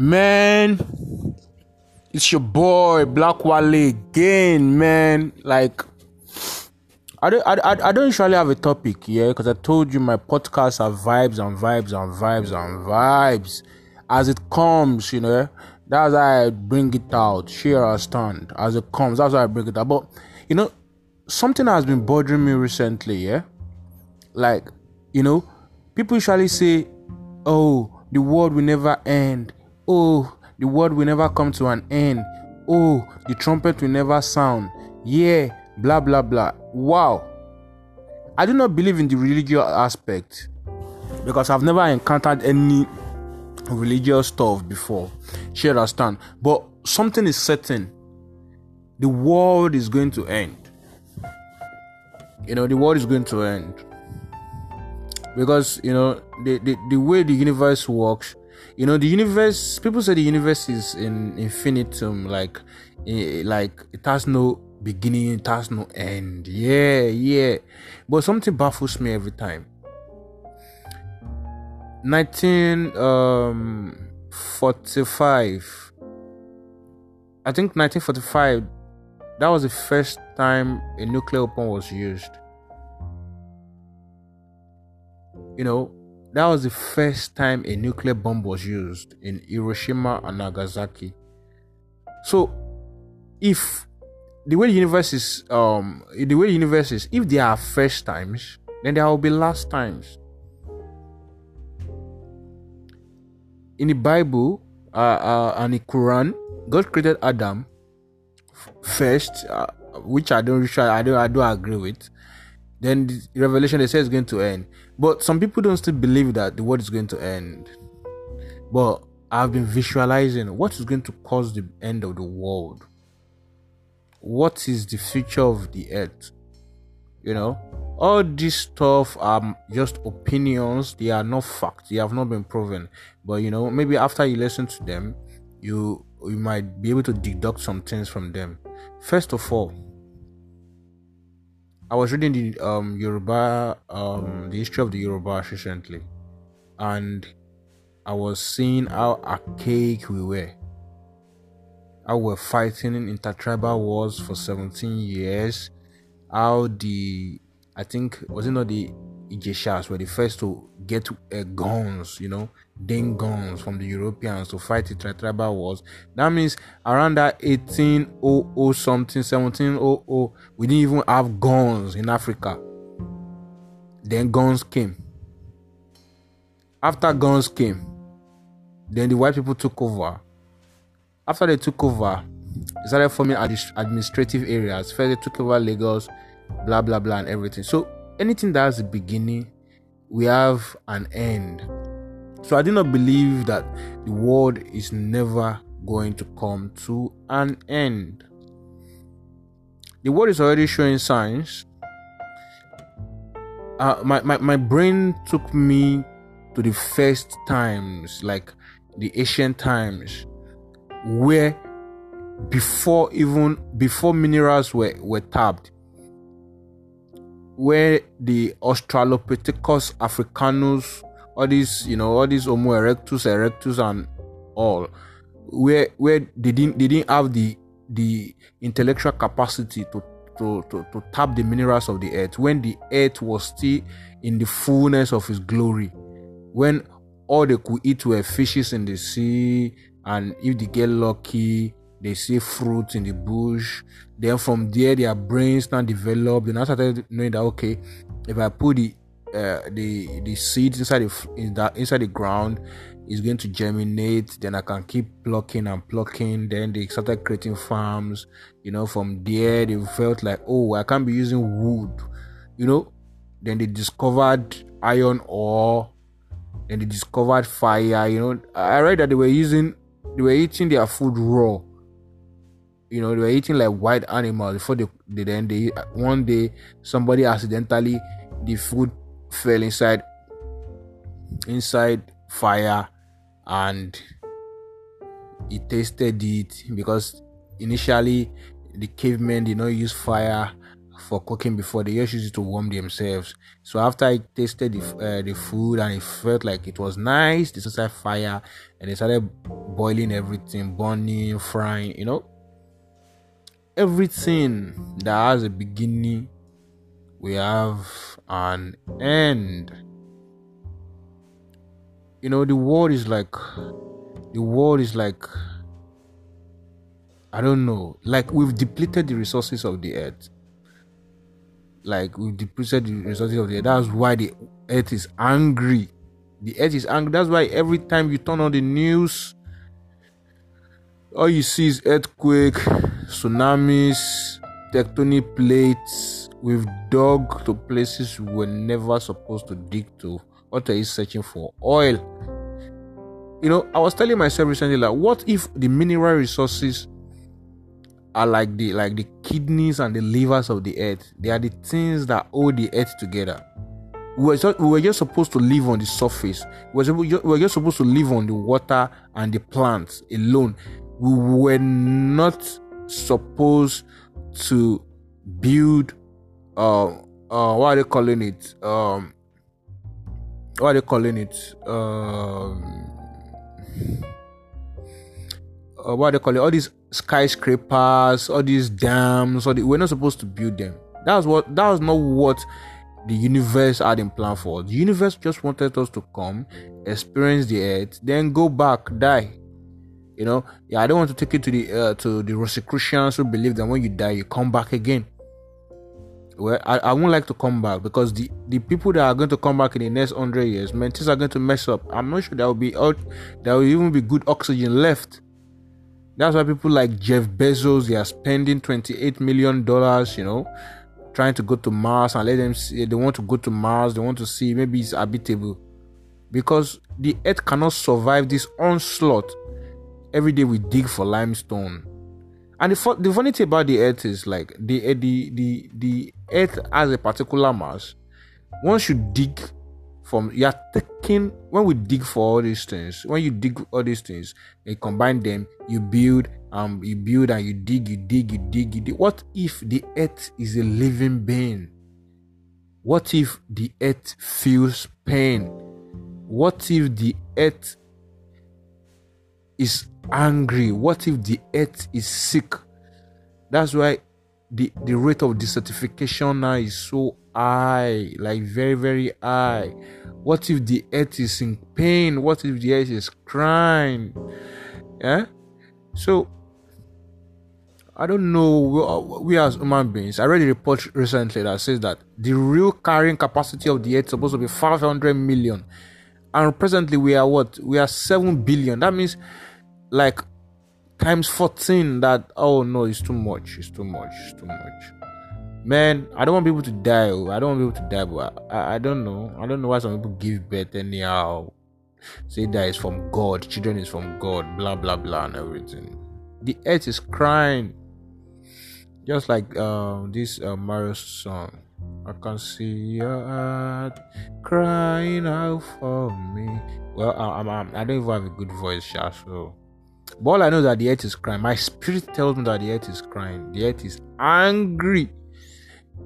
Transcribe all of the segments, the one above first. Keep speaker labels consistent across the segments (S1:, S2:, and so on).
S1: Man, it's your boy Black Wale again, man. Like, I don't, I, I, don't usually have a topic, yeah, because I told you my podcasts are vibes and vibes and vibes and vibes as it comes, you know. That's how I bring it out, share or stand as it comes. That's how I bring it out. But you know, something has been bothering me recently, yeah. Like, you know, people usually say, "Oh, the world will never end." Oh, the world will never come to an end. Oh, the trumpet will never sound. Yeah, blah blah blah. Wow. I do not believe in the religious aspect because I've never encountered any religious stuff before. Share understand. But something is certain. The world is going to end. You know, the world is going to end. Because, you know, the, the, the way the universe works, you know the universe people say the universe is in infinitum like eh, like it has no beginning it has no end. Yeah yeah. But something baffles me every time. 1945 um, i think 1945 that was the first time a nuclear weapon was used. You know that was the first time a nuclear bomb was used in Hiroshima and Nagasaki. So, if the way the universe is, um, the way the universe is, if there are first times, then there will be last times. In the Bible uh, uh, and the Quran, God created Adam first, uh, which I don't, I don't, I don't agree with. Then the revelation they say it's going to end. But some people don't still believe that the world is going to end. But I've been visualizing what is going to cause the end of the world. What is the future of the earth? You know, all this stuff are just opinions, they are not facts, they have not been proven. But you know, maybe after you listen to them, you you might be able to deduct some things from them. First of all, I was reading the um Yoruba um the history of the Yoruba recently, and I was seeing how archaic we were. How we're fighting in intertribal wars for 17 years. How the I think was it not the Ijeshas were the first to get uh, guns, you know, then guns from the Europeans to fight the tribal wars. That means around that 1800 something, 1700, we didn't even have guns in Africa. Then guns came. After guns came, then the white people took over. After they took over, they started forming administrative areas. First, they took over Lagos, blah blah blah, and everything. So anything that has a beginning, we have an end. So I do not believe that the world is never going to come to an end. The world is already showing signs. Uh, my, my, my brain took me to the first times, like the ancient times, where before even before minerals were, were tapped, where the Australopithecus africanus all these you know all these homo erectus erectus and all where where they didn't they didn't have the the intellectual capacity to to, to, to tap the minerals of the earth when the earth was still in the fullness of its glory. When all they could eat were fishes in the sea and if they get lucky they see fruits in the bush. Then from there their brains now develop. They now started knowing that okay if i put the uh, the the seeds inside the in that inside the ground is going to germinate. Then i can keep plucking and plucking. Then they started creating farms. You know from there they felt like oh i can't be using wood. You know then they discovered iron ore. Then they discovered fire. You know i read that they were using they were eating their food raw you know they were eating like wild animals before they, they then they one day somebody accidentally the food fell inside inside fire and he tasted it because initially the cavemen did not use fire for cooking before. They just used it to warm themselves. So after I tasted the uh, the food and it felt like it was nice, they started fire and they started boiling everything, burning, frying. You know, everything that has a beginning, we have an end. You know, the world is like the world is like I don't know, like we've depleted the resources of the earth like we've depleted the resources of the earth. That's why the earth is angry. The earth is angry. That's why every time you turn on the news, all you see is earthquake, tsunamis, tectonic plates. We've dug to places we were never supposed to dig to. What are you searching for? Oil. You know, I was telling myself recently, like, what if the mineral resources are like the like the kidneys and the livers of the earth. They are the things that hold the earth together. We were, just, we were just supposed to live on the surface. We were, we were just supposed to live on the water and the plants alone. We were not supposed to build uh uh what are they calling it? Um what are they calling it? Um uh, what they call it, all these skyscrapers, all these dams, all the, we're not supposed to build them. That's what that was not what the universe had in plan for. The universe just wanted us to come, experience the earth, then go back, die. You know, yeah, I don't want to take it to the uh, to the Rosicrucians who believe that when you die you come back again. Well, I, I won't like to come back because the, the people that are going to come back in the next hundred years, man, things are going to mess up. I'm not sure there will be there will even be good oxygen left that's why people like Jeff Bezos they are spending 28 million dollars, you know, trying to go to Mars and let them see they want to go to Mars, they want to see maybe it's habitable. Because the earth cannot survive this onslaught. Every day we dig for limestone. And the, the funny thing about the earth is like the the the the earth has a particular mass. Once you dig from you are taking when we dig for all these things when you dig all these things you combine them you build um you build and you dig you dig you dig you dig what if the earth is a living being what if the earth feels pain what if the earth is angry what if the earth is sick that's why the the rate of desertification now is so high like very very high what if the earth is in pain? What if the earth is crying? Yeah? So, I don't know. We, we, as human beings, I read a report recently that says that the real carrying capacity of the earth is supposed to be 500 million. And presently we are what? We are 7 billion. That means like times 14 that, oh no, it's too much. It's too much. It's too much man i don't want people to die oh. i don't want people to die but I, I don't know i don't know why some people give birth anyhow say that is from god children is from god blah blah blah and everything the earth is crying just like uh, this uh, mario song i can see your heart crying out for me well I, i do not even have a good voice Sha, so but all i know is that the earth is crying my spirit tells me that the earth is crying the earth is angry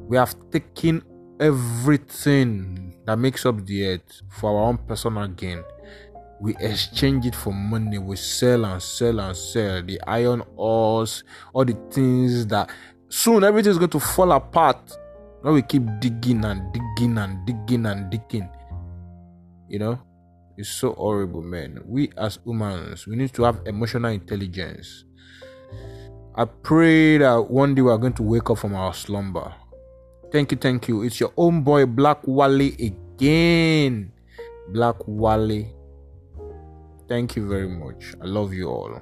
S1: we have taken everything that makes up the earth for our own personal gain. We exchange it for money. We sell and sell and sell the iron ores, all the things that soon everything is going to fall apart. When we keep digging and digging and digging and digging, you know, it's so horrible, man. We as humans, we need to have emotional intelligence. I pray that one day we are going to wake up from our slumber. Thank you, thank you. It's your own boy, Black Wally, again. Black Wally. Thank you very much. I love you all.